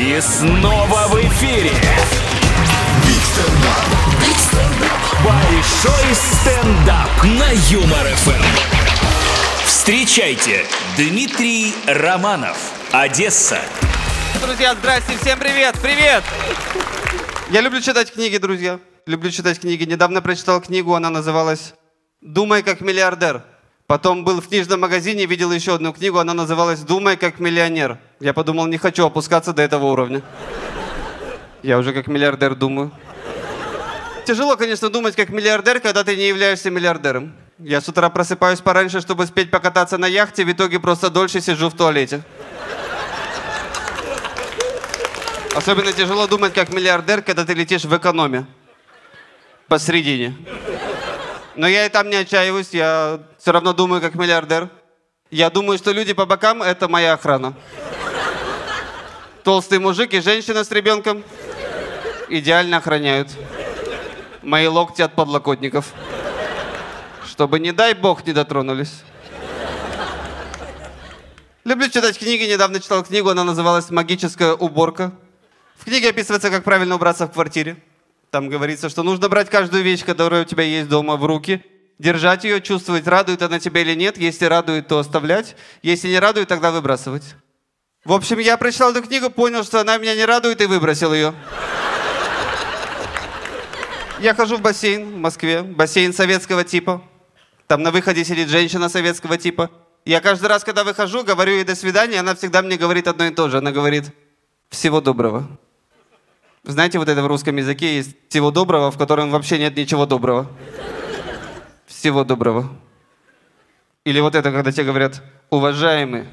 И снова в эфире. Большой стендап на Юмор ФМ. Встречайте, Дмитрий Романов, Одесса. Друзья, здрасте, всем привет, привет! Я люблю читать книги, друзья. Люблю читать книги. Недавно прочитал книгу, она называлась «Думай как миллиардер». Потом был в книжном магазине, видел еще одну книгу, она называлась «Думай как миллионер». Я подумал, не хочу опускаться до этого уровня. Я уже как миллиардер думаю. Тяжело, конечно, думать как миллиардер, когда ты не являешься миллиардером. Я с утра просыпаюсь пораньше, чтобы успеть покататься на яхте, в итоге просто дольше сижу в туалете. Особенно тяжело думать как миллиардер, когда ты летишь в экономе. Посредине. Но я и там не отчаиваюсь, я все равно думаю как миллиардер. Я думаю, что люди по бокам – это моя охрана. Толстый мужик и женщина с ребенком идеально охраняют мои локти от подлокотников. Чтобы, не дай бог, не дотронулись. Люблю читать книги. Недавно читал книгу, она называлась «Магическая уборка». В книге описывается, как правильно убраться в квартире. Там говорится, что нужно брать каждую вещь, которая у тебя есть дома, в руки, держать ее, чувствовать, радует она тебя или нет. Если радует, то оставлять. Если не радует, тогда выбрасывать. В общем, я прочитал эту книгу, понял, что она меня не радует и выбросил ее. Я хожу в бассейн в Москве, бассейн советского типа. Там на выходе сидит женщина советского типа. Я каждый раз, когда выхожу, говорю ей «до свидания», она всегда мне говорит одно и то же. Она говорит «всего доброго». Знаете, вот это в русском языке есть «всего доброго», в котором вообще нет ничего доброго. Всего доброго. Или вот это, когда тебе говорят «уважаемый»,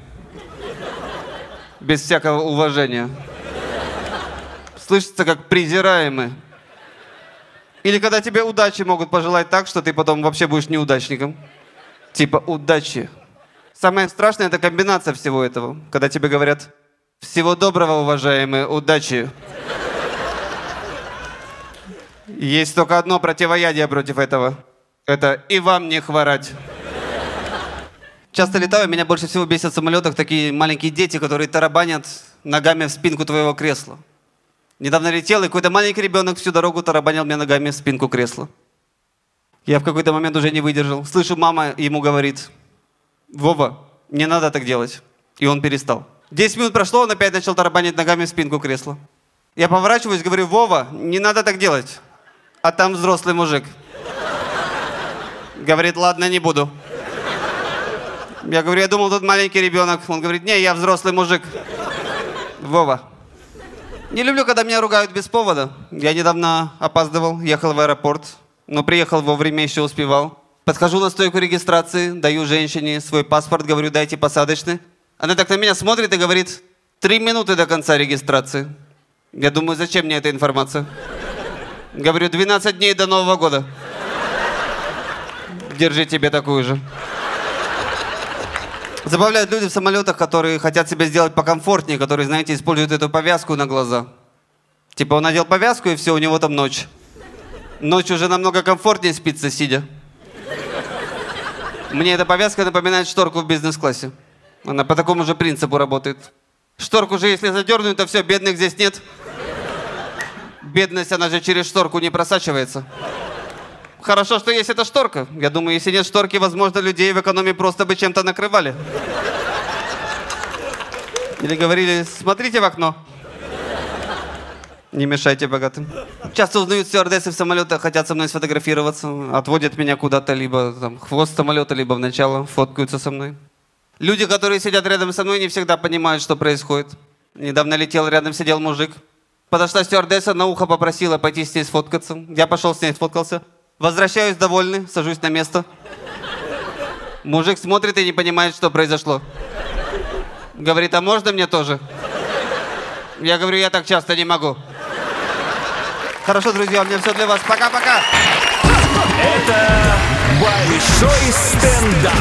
без всякого уважения. Слышится как «презираемый». Или когда тебе удачи могут пожелать так, что ты потом вообще будешь неудачником. Типа удачи. Самое страшное это комбинация всего этого. Когда тебе говорят всего доброго, уважаемые, удачи. Есть только одно противоядие против этого. Это и вам не хворать. Часто летаю, меня больше всего бесят в самолетах такие маленькие дети, которые тарабанят ногами в спинку твоего кресла. Недавно летел, и какой-то маленький ребенок всю дорогу тарабанил мне ногами в спинку кресла. Я в какой-то момент уже не выдержал. Слышу, мама ему говорит, Вова, не надо так делать. И он перестал. Десять минут прошло, он опять начал тарабанить ногами в спинку кресла. Я поворачиваюсь, говорю, Вова, не надо так делать. А там взрослый мужик. Говорит, ладно, не буду. Я говорю, я думал, тут маленький ребенок. Он говорит, не, я взрослый мужик. Вова. Не люблю, когда меня ругают без повода. Я недавно опаздывал, ехал в аэропорт, но приехал вовремя, еще успевал. Подхожу на стойку регистрации, даю женщине свой паспорт, говорю, дайте посадочный. Она так на меня смотрит и говорит, три минуты до конца регистрации. Я думаю, зачем мне эта информация? Говорю, 12 дней до Нового года. Держи тебе такую же. Забавляют люди в самолетах, которые хотят себе сделать покомфортнее, которые, знаете, используют эту повязку на глаза. Типа он надел повязку, и все, у него там ночь. Ночь уже намного комфортнее спится, сидя. Мне эта повязка напоминает шторку в бизнес-классе. Она по такому же принципу работает. Шторку же, если задернуть, то все, бедных здесь нет. Бедность, она же через шторку не просачивается. Хорошо, что есть эта шторка. Я думаю, если нет шторки, возможно, людей в экономии просто бы чем-то накрывали. Или говорили, смотрите в окно. Не мешайте богатым. Часто узнают стюардессы в самолетах, хотят со мной сфотографироваться, отводят меня куда-то, либо там хвост самолета, либо в начало, фоткаются со мной. Люди, которые сидят рядом со мной, не всегда понимают, что происходит. Недавно летел, рядом сидел мужик. Подошла стюардесса, на ухо попросила пойти с ней сфоткаться. Я пошел с ней сфоткался. Возвращаюсь довольный, сажусь на место. Мужик смотрит и не понимает, что произошло. Говорит, а можно мне тоже? Я говорю, я так часто не могу. Хорошо, друзья, у меня все для вас. Пока-пока. Это Большой стендап.